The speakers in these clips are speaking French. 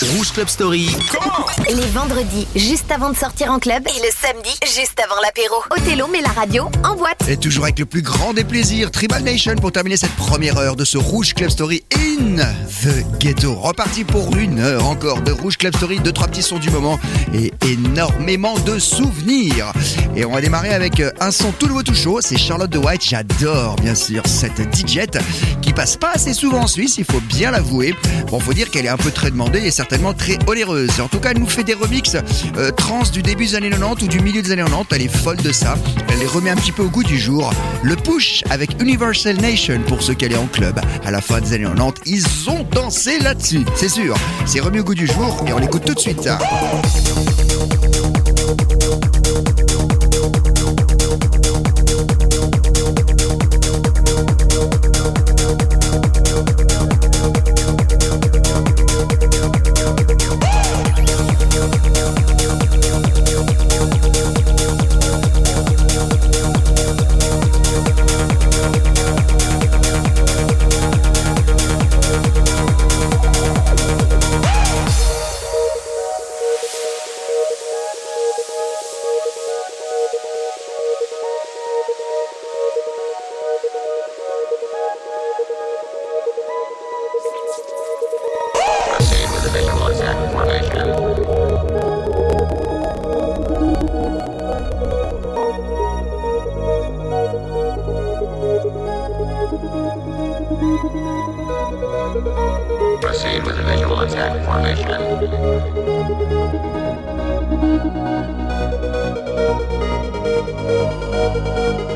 Rouge Club Story. Les vendredis, juste avant de sortir en club. Et le samedi, juste avant l'apéro. Othello met la radio en boîte. Et toujours avec le plus grand des plaisirs, Tribal Nation pour terminer cette première heure de ce Rouge Club Story in the ghetto. Reparti pour une heure encore de Rouge Club Story, deux, trois petits sons du moment et énormément de souvenirs. Et on va démarrer avec euh, un son tout nouveau tout chaud, c'est Charlotte de White. J'adore bien sûr cette DJ qui passe pas assez souvent en Suisse, il faut bien l'avouer. Bon, faut dire qu'elle est un peu très demandée et certainement très onéreuse. En tout cas, elle nous fait des remixes euh, trans du début des années 90 ou du milieu des années 90. Elle est folle de ça. Elle les remet un petit peu au goût du jour. Le push avec Universal Nation pour ceux qui allaient en club à la fin des années 90. Ils ont dansé là-dessus, c'est sûr. C'est remis au goût du jour et on l'écoute tout de suite.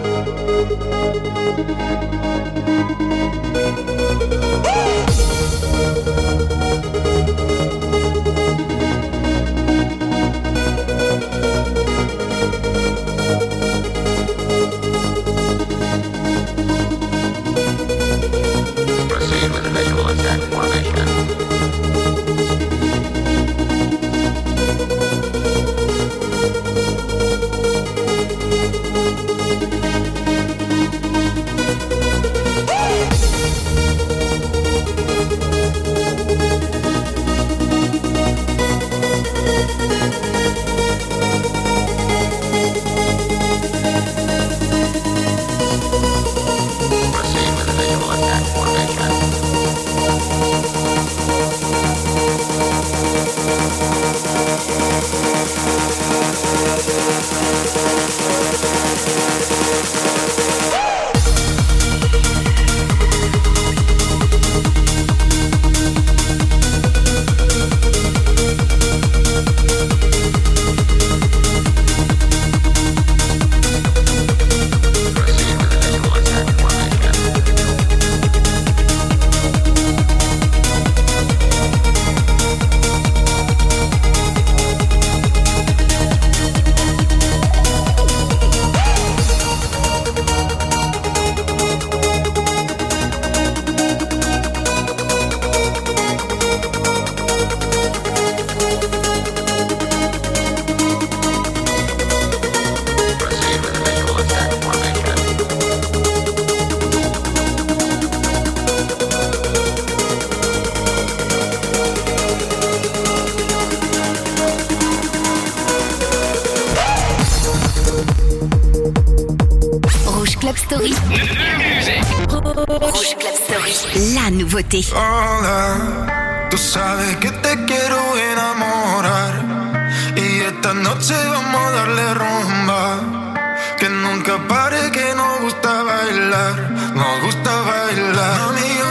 Música Story. Rouge Club Story. La nouveauté. Hola, tú sabes que te quiero enamorar y esta noche vamos a darle rumba. Que nunca pare, que nos gusta bailar, nos gusta bailar.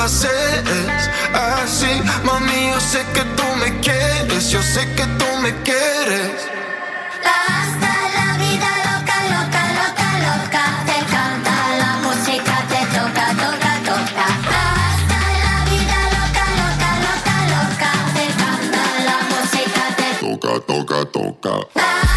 Placeres, así, mami, yo sé que tú me quieres, yo sé que tú me quieres. Hasta la vida loca, loca, loca, loca. Te canta la música, te toca, toca, toca. Hasta la vida loca, loca, loca, loca. Te canta la música, te Toca, toca, toca.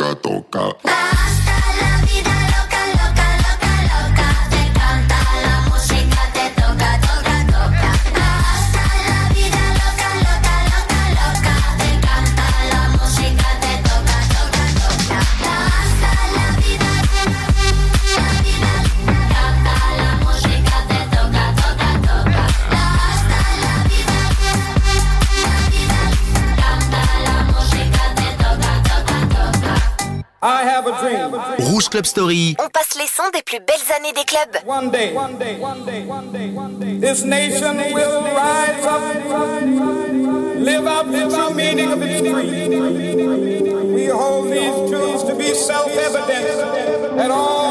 toca, toca. Club Story. On passe les sons des plus belles années des clubs. One day, one day, one day, one day, one day. This nation will rise up, live up the true meaning of its creed. We hold these truths to be self-evident at all.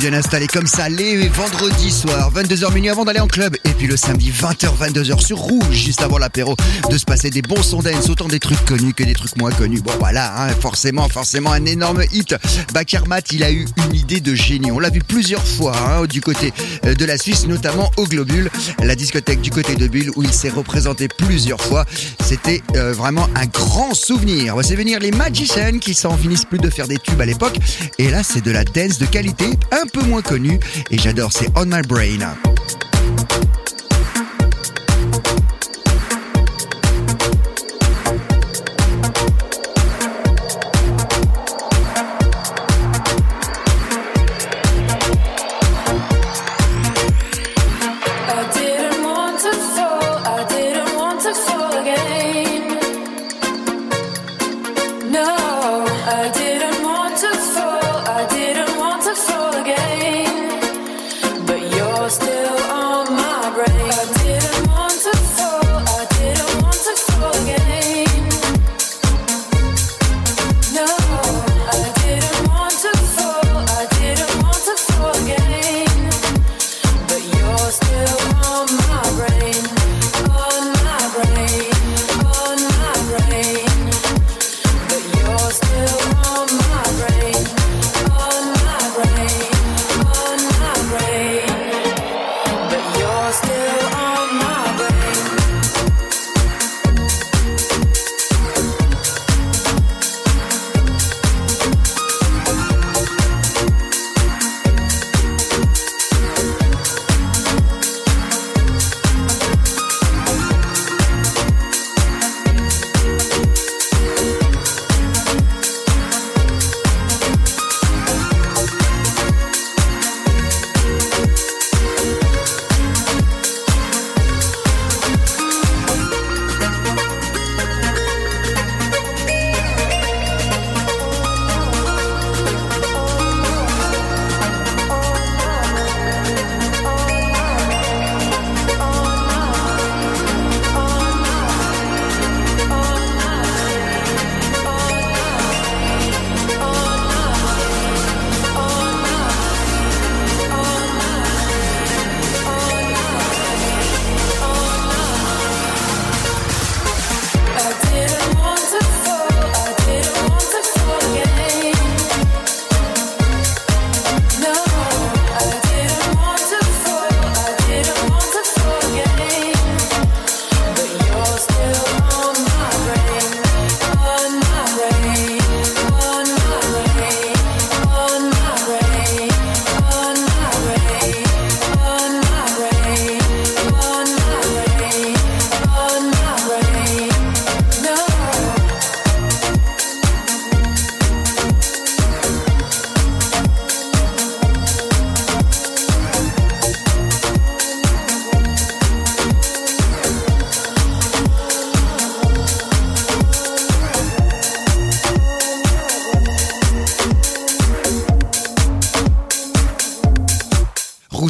Bien installé comme ça les vendredis soirs, 22h minuit avant d'aller en club. Et puis le samedi, 20h, 22h sur Rouge, juste avant l'apéro, de se passer des bons sons dance, autant des trucs connus que des trucs moins connus. Bon voilà, hein, forcément, forcément un énorme hit. Bakarmat, il a eu une idée de génie. On l'a vu plusieurs fois hein, du côté euh, de la Suisse, notamment au Globule, la discothèque du côté de Bulle, où il s'est représenté plusieurs fois. C'était euh, vraiment un grand souvenir. Voici venir les Magicians qui s'en finissent plus de faire des tubes à l'époque. Et là, c'est de la dance de qualité, un peu moins connue. Et j'adore, c'est On My Brain.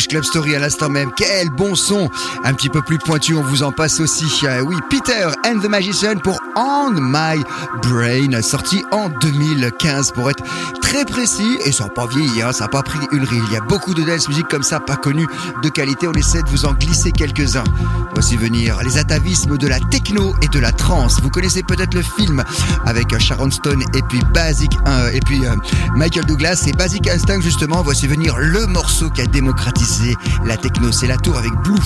Club Story à l'instant même. Quel bon son Un petit peu plus pointu, on vous en passe aussi. Euh, oui, Peter and the Magician pour On My Brain, sorti en 2015 pour être très précis. Et ça n'a pas vieilli, hein, ça n'a pas pris une rille. Il y a beaucoup de dance music comme ça, pas connu de qualité. On essaie de vous en glisser quelques-uns. Voici venir les atavismes de la techno et de la trance. Vous connaissez peut-être le film avec Sharon Stone et puis Basic euh, et puis euh, Michael Douglas et Basic Instinct justement. Voici venir le morceau qui a démocratisé la techno. C'est la tour avec Blue.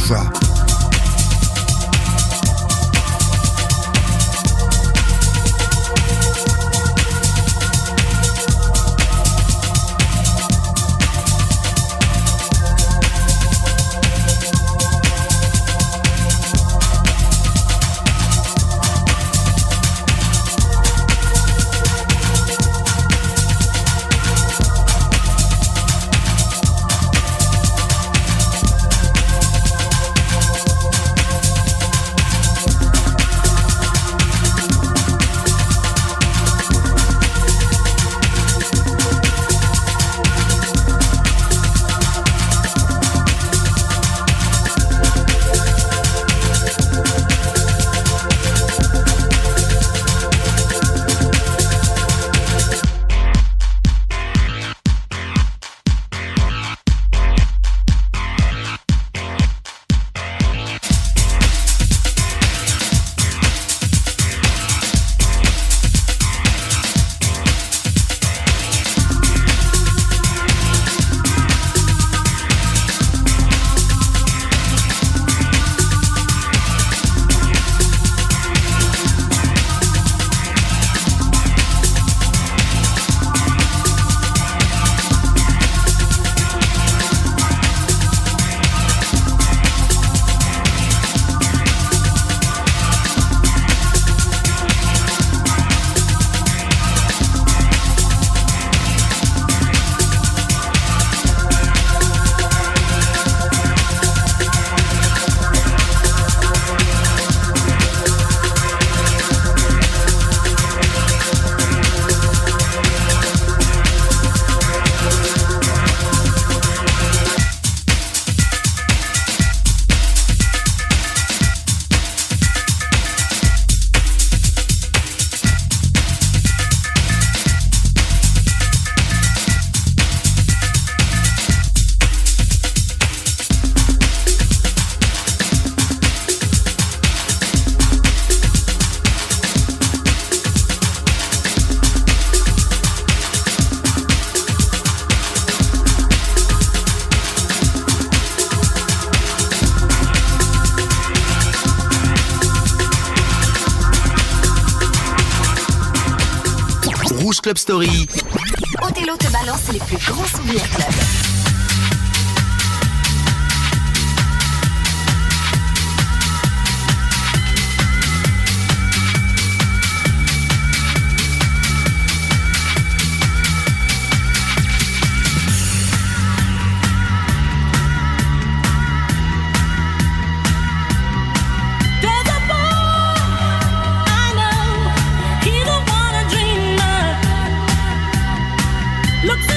Looks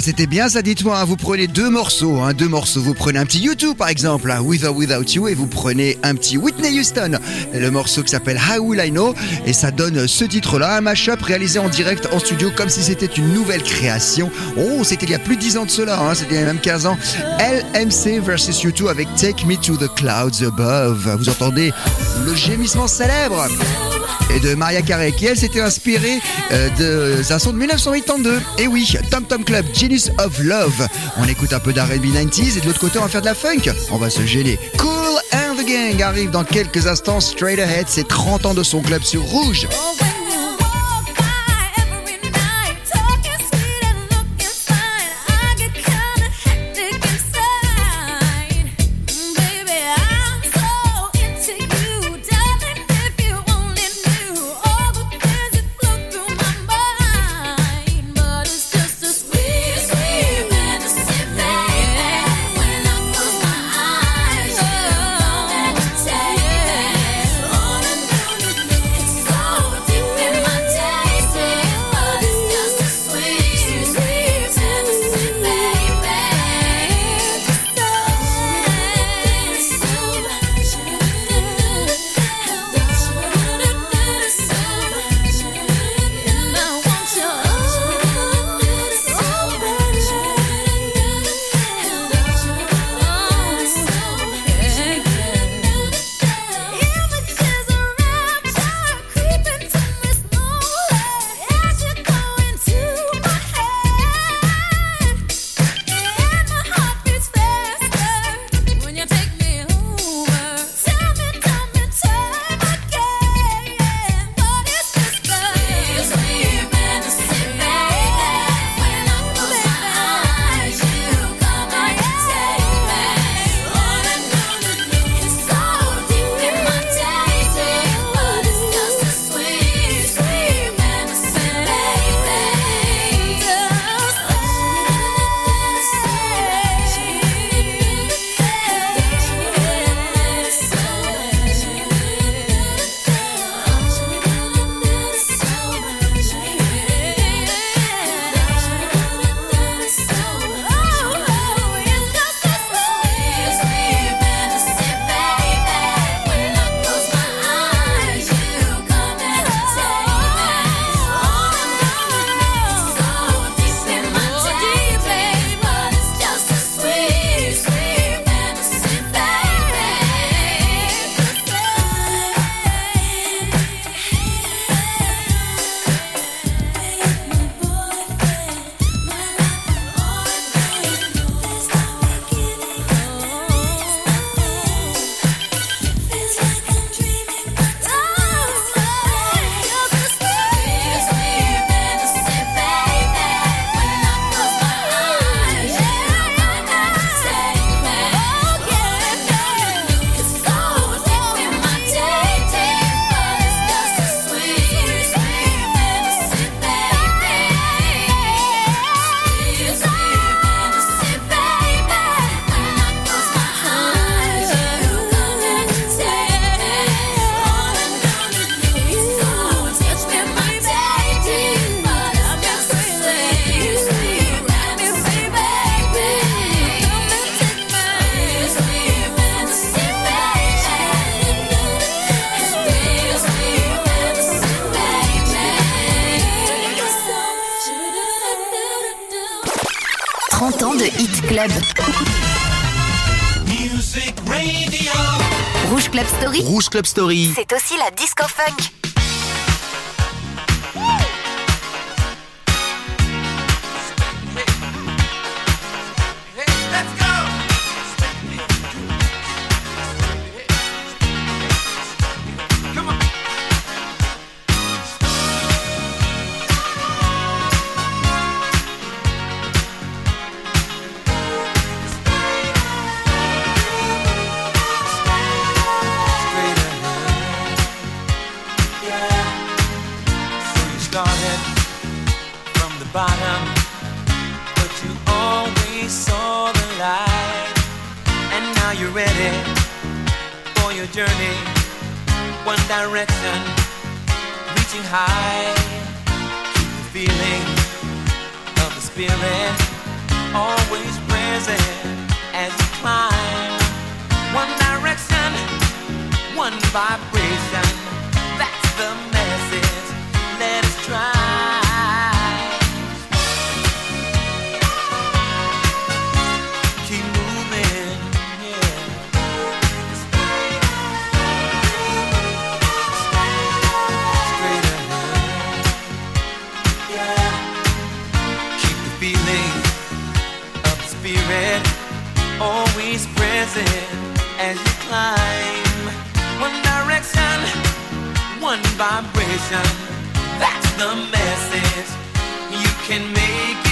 Ah, c'était bien ça, dites-moi. hein. Vous prenez deux morceaux, hein, deux morceaux. Vous prenez un petit YouTube par exemple, hein, With or Without You, et vous prenez un petit Whitney Houston, le morceau qui s'appelle How Will I Know, et ça donne ce titre-là, un mashup réalisé en direct en studio comme si c'était une nouvelle création. Oh, c'était il y a plus de 10 ans de cela, c'était même 15 ans. LMC versus U2 avec Take Me to the Clouds Above. Vous entendez le gémissement célèbre? Et de Maria Carey qui elle s'était inspirée euh, de un son de 1982 et oui Tom Tom Club Genius of Love. On écoute un peu d'R&B 90s et de l'autre côté on va faire de la funk. On va se gêner Cool and the Gang arrive dans quelques instants straight ahead. C'est 30 ans de son club sur Rouge Rouge Club Story. C'est aussi la disco funk. one vibration. That's the message. You can make it.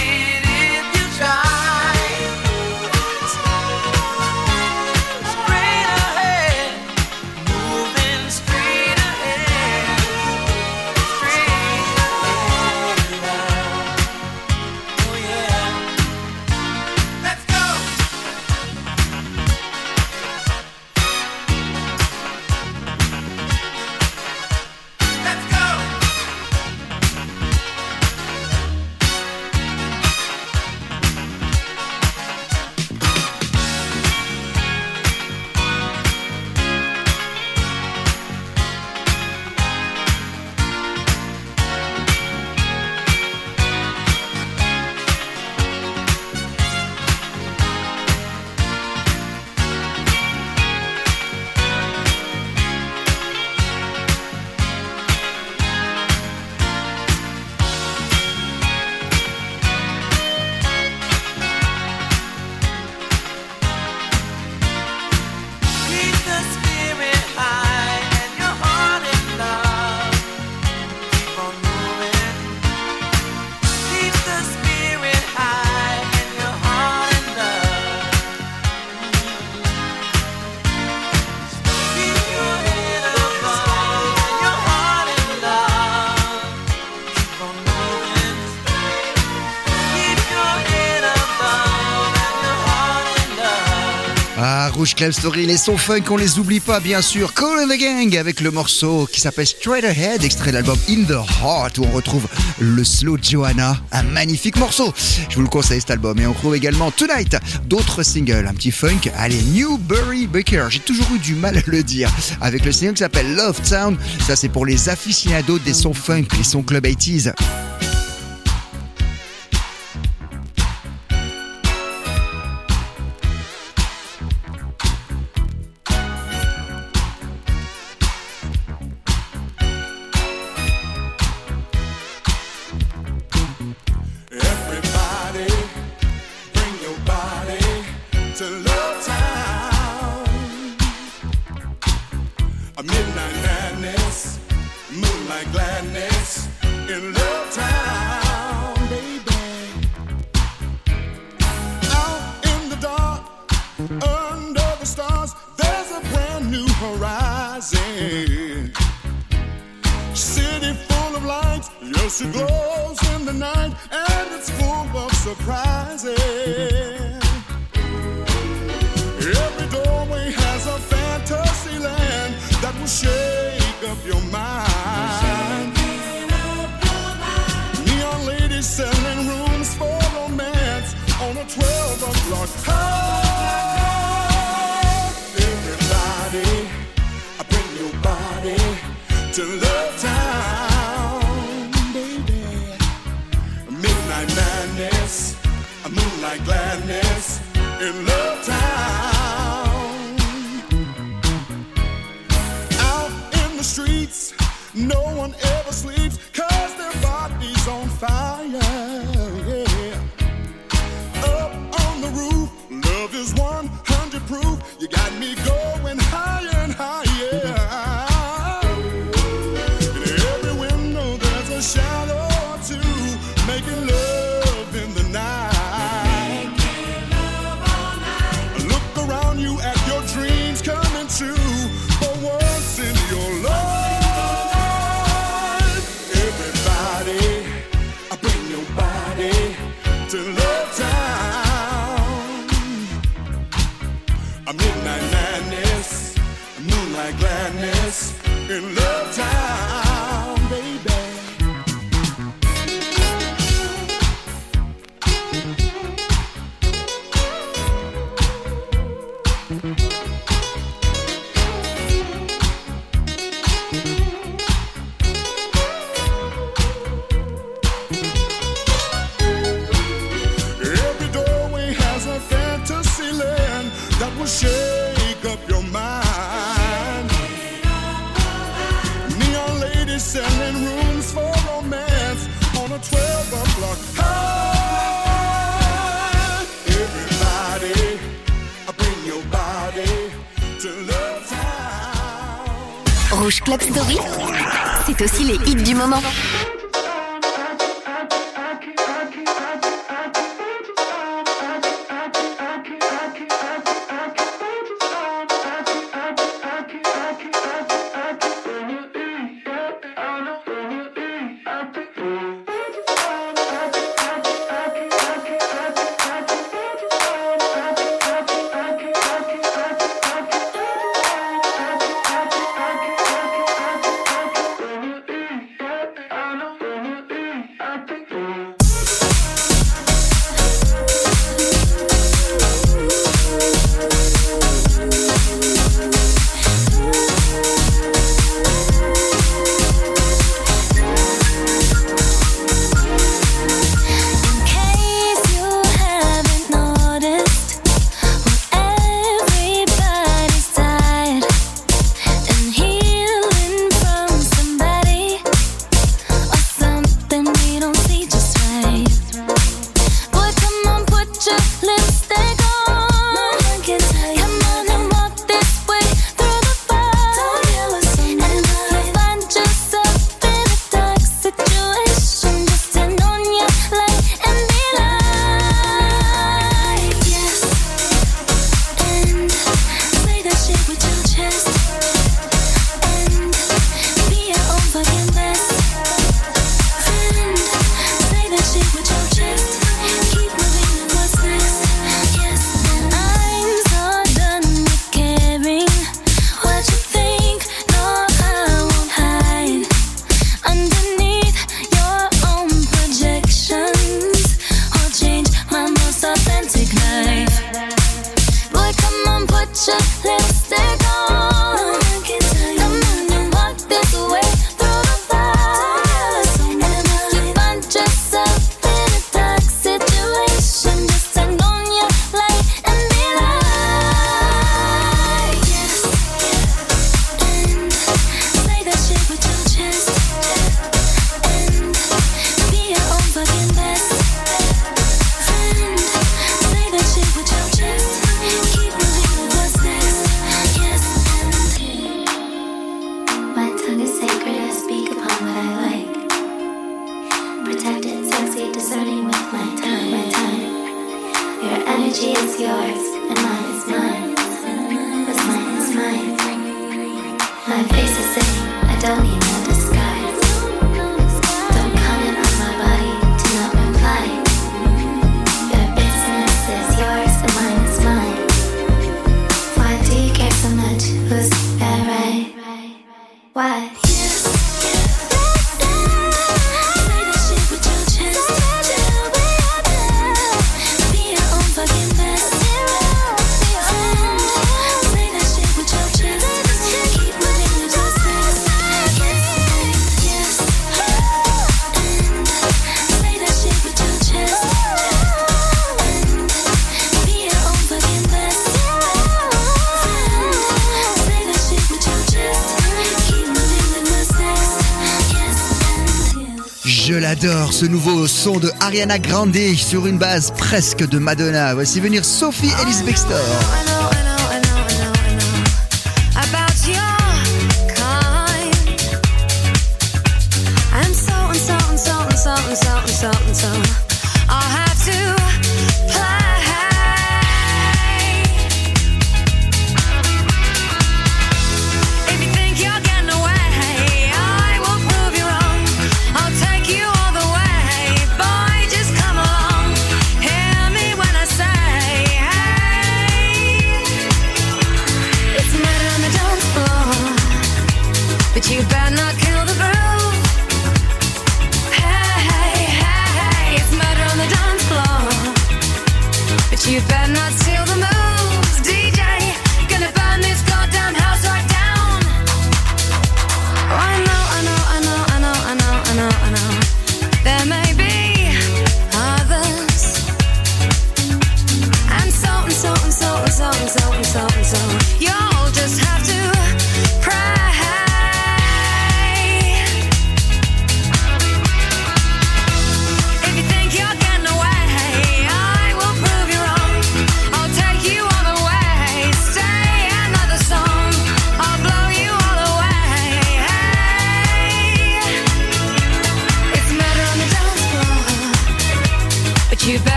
Ah, Rouge Club Story, les sons funk, on les oublie pas, bien sûr. Call and the Gang avec le morceau qui s'appelle Straight Ahead, extrait de l'album In the Heart, où on retrouve le slow Johanna. Un magnifique morceau. Je vous le conseille cet album. Et on retrouve également Tonight, d'autres singles, un petit funk. Allez, Newbury Baker, j'ai toujours eu du mal à le dire. Avec le single qui s'appelle Love Town, ça c'est pour les aficionados des sons funk, les sons club 80s. de Ariana Grande sur une base presque de Madonna. Voici venir Sophie Ellis Bextor. you better not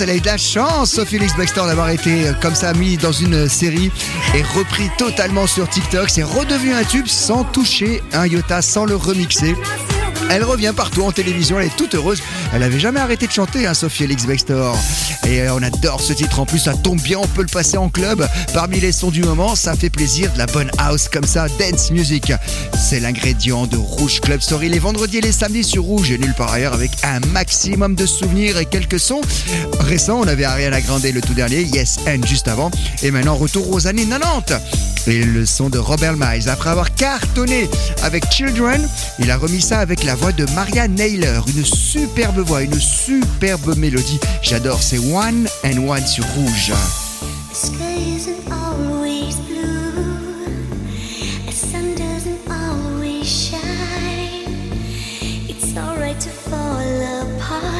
elle a eu de la chance, Félix Baxter, d'avoir été euh, comme ça mis dans une série et repris totalement sur TikTok. C'est redevenu un tube sans toucher un iota, sans le remixer. Elle revient partout en télévision, elle est toute heureuse. Elle avait jamais arrêté de chanter, hein, Sophie Elix Bextor. Et euh, on adore ce titre. En plus, ça tombe bien, on peut le passer en club. Parmi les sons du moment, ça fait plaisir. De la bonne house comme ça, dance music. C'est l'ingrédient de Rouge Club Story les vendredis et les samedis sur Rouge et nulle part ailleurs avec un maximum de souvenirs et quelques sons. Récents, on avait Ariana Grande le tout dernier, Yes and juste avant. Et maintenant, retour aux années 90 et le son de Robert Miles. Après avoir cartonné avec Children, il a remis ça avec la voix de Maria Naylor. Une superbe voix, une superbe mélodie. J'adore, c'est One and One sur Rouge. to fall apart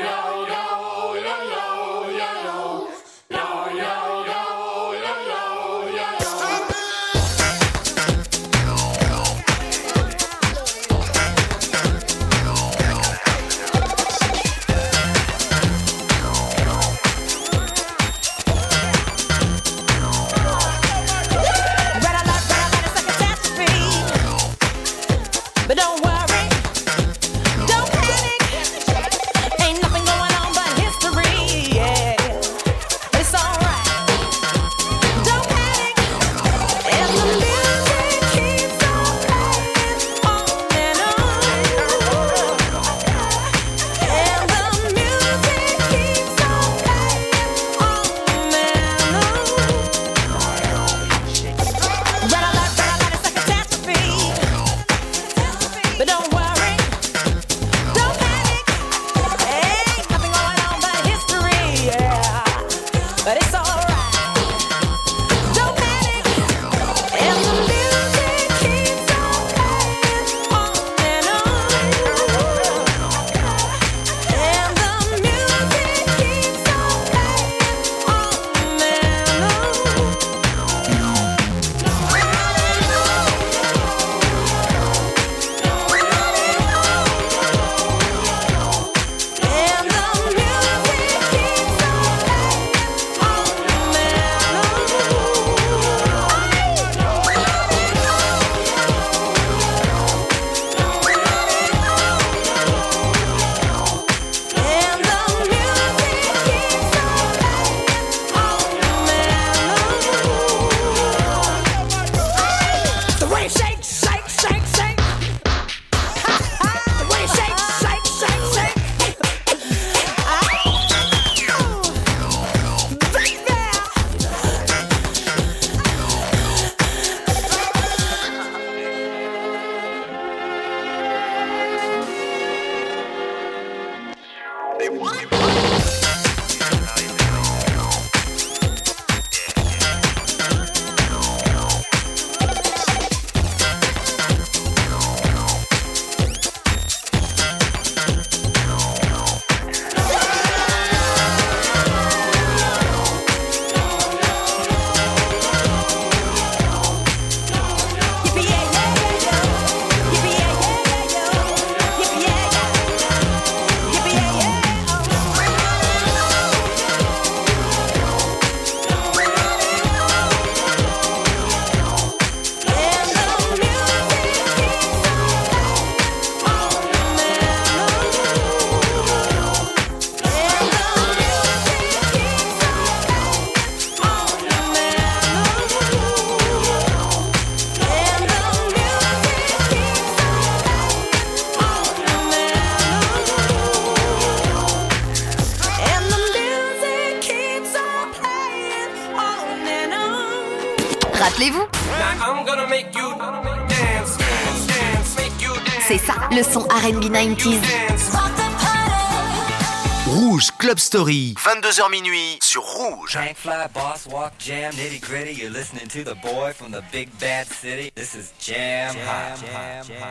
Story. 22h minuit sur Rouge. Tank fly, boss walk, jam, nitty gritty. You're listening to the boy from the big bad city. This is jam, hot.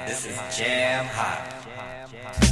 This is jam, hot.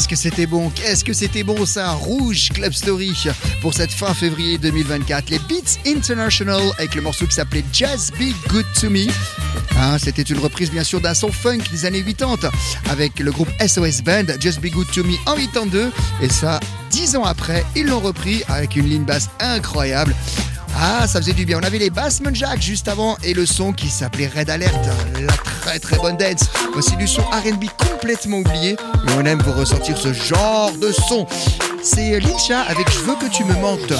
Qu'est-ce que c'était bon? Qu'est-ce que c'était bon ça? Rouge Club Story pour cette fin février 2024. Les Beats International avec le morceau qui s'appelait Just Be Good To Me. Hein, c'était une reprise bien sûr d'un son funk des années 80 avec le groupe SOS Band Just Be Good To Me en 82. Et ça, dix ans après, ils l'ont repris avec une ligne basse incroyable. Ah, ça faisait du bien. On avait les Bassman Jack juste avant et le son qui s'appelait Red Alert. La très très bonne dance. Aussi du son RB complètement oublié. Mais on aime vous ressentir ce genre de son. C'est Lincha avec Je veux que tu me mentes.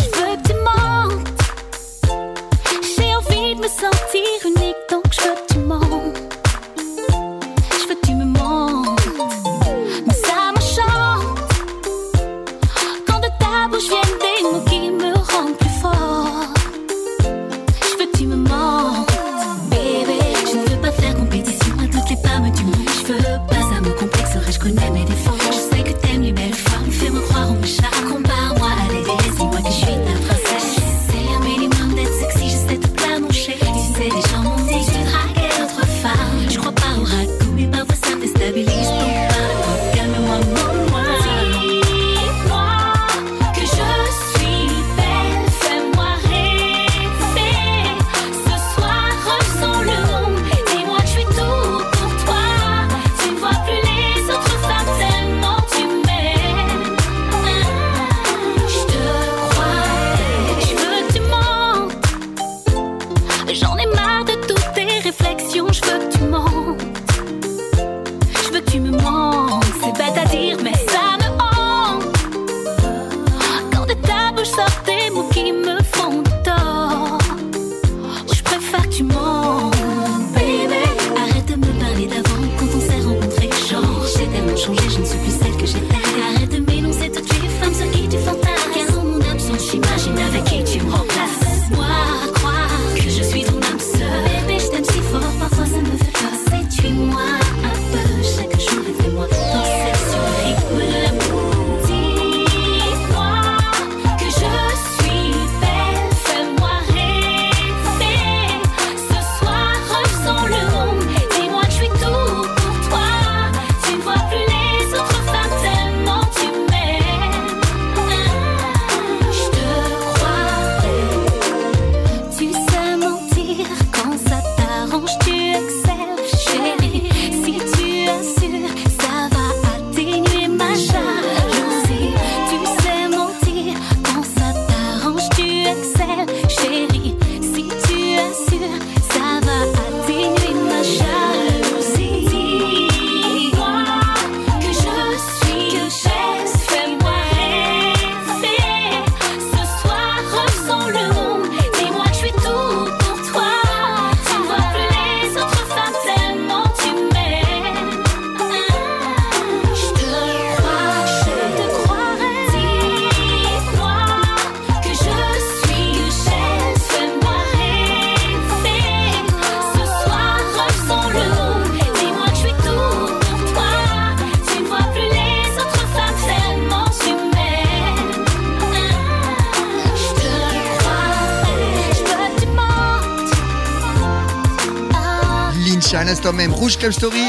À l'instant même, Rouge Club Story.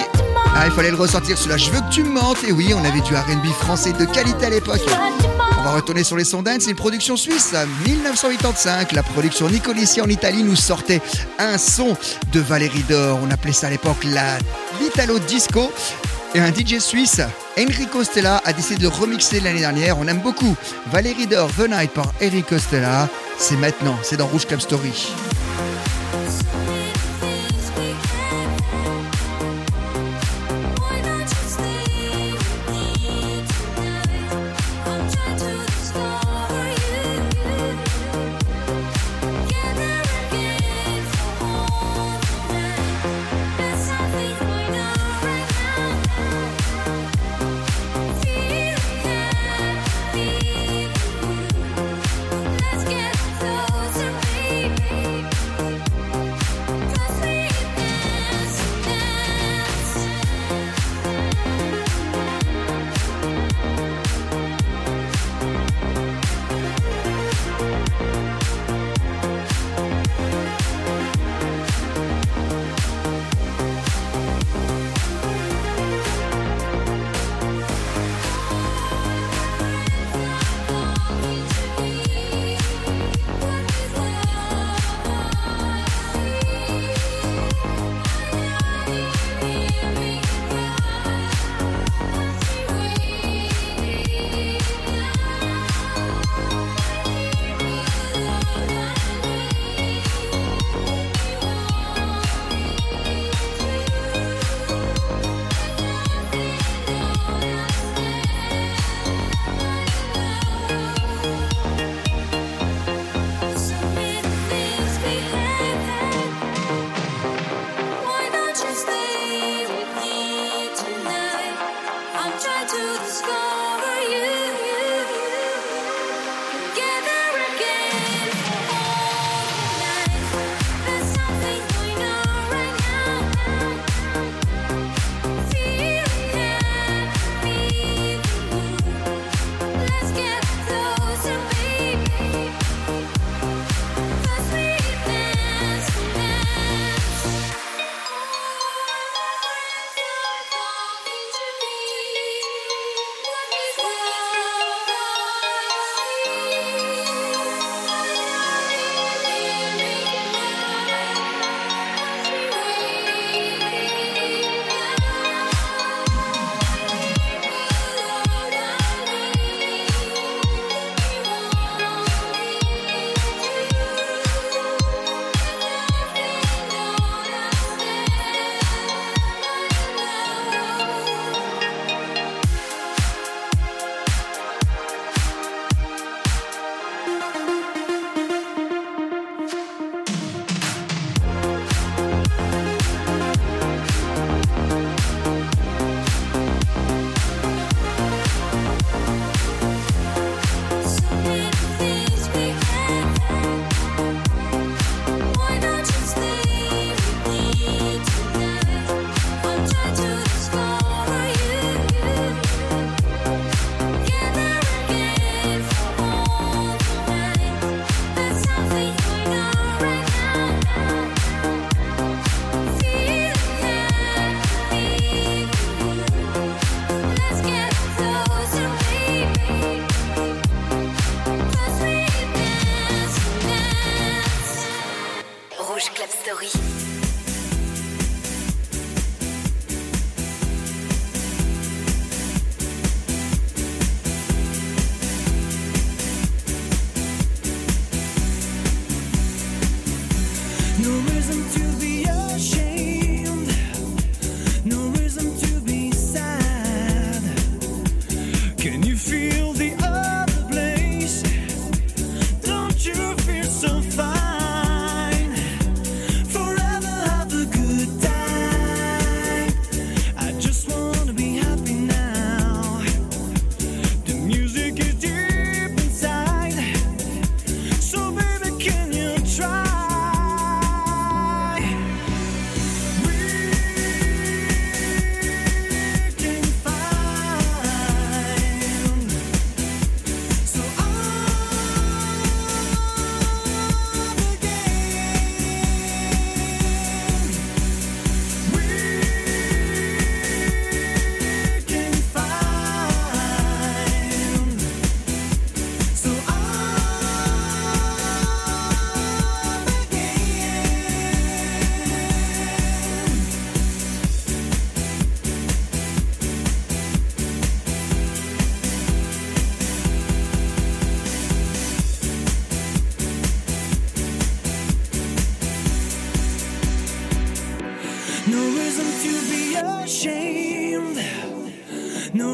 Ah, il fallait le ressortir, cela, je veux que tu me mentes. Et oui, on avait du RB français de qualité à l'époque. On va retourner sur les sondages, c'est une production suisse. 1985, la production Nicolici en Italie nous sortait un son de Valérie d'Or. On appelait ça à l'époque la l'Italo Disco. Et un DJ suisse, Enrico Stella, a décidé de remixer l'année dernière. On aime beaucoup Valérie d'Or, The Night par Enrico Stella. C'est maintenant, c'est dans Rouge Club Story.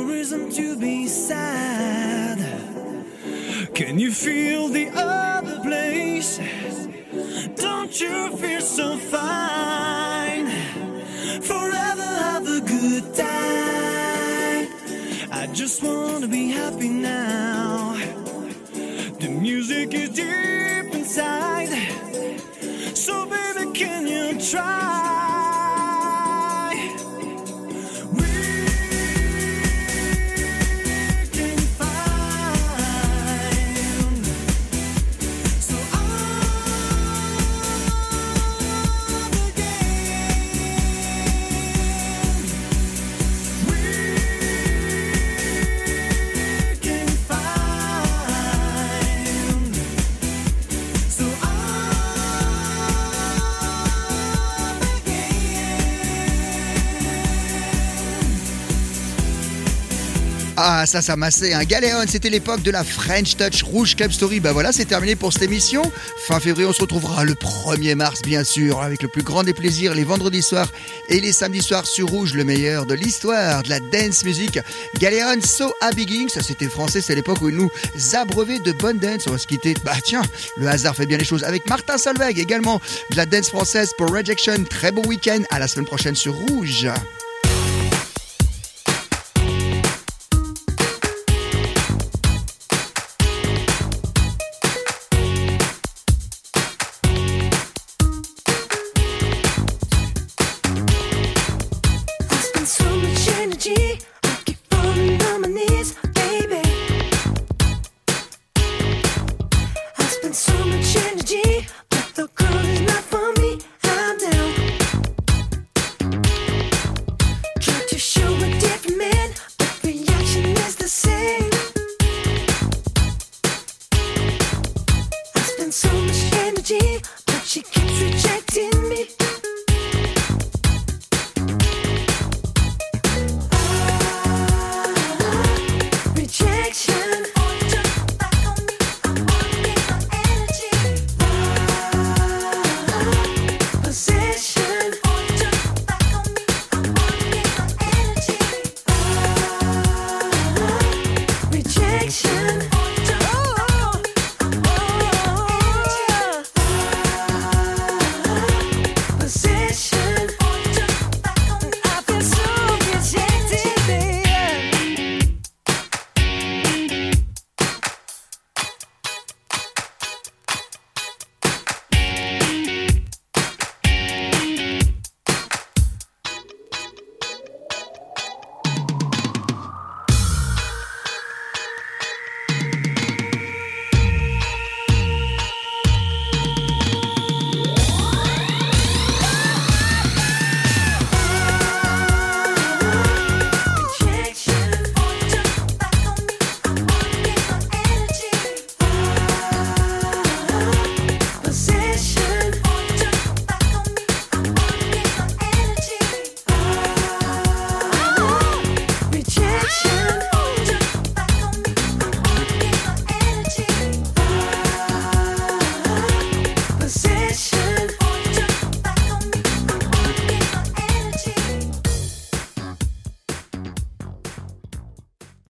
Reason to be sad. Can you feel the other place? Don't you feel so fine? Forever have a good time. I just wanna be happy now. The music is deep inside. So baby, can you try? Ah, ça, ça massait un galéon. C'était l'époque de la French Touch Rouge Club Story. Bah voilà, c'est terminé pour cette émission. Fin février, on se retrouvera le 1er mars, bien sûr, avec le plus grand des plaisirs, les vendredis soirs et les samedis soirs sur Rouge, le meilleur de l'histoire de la dance music. Galéon So Abigging, ça c'était français, c'est l'époque où ils nous abreuvaient de bonne dance. On va se quitter. Bah tiens, le hasard fait bien les choses. Avec Martin Solveig également, de la dance française pour Rejection. Très bon week-end. À la semaine prochaine sur Rouge.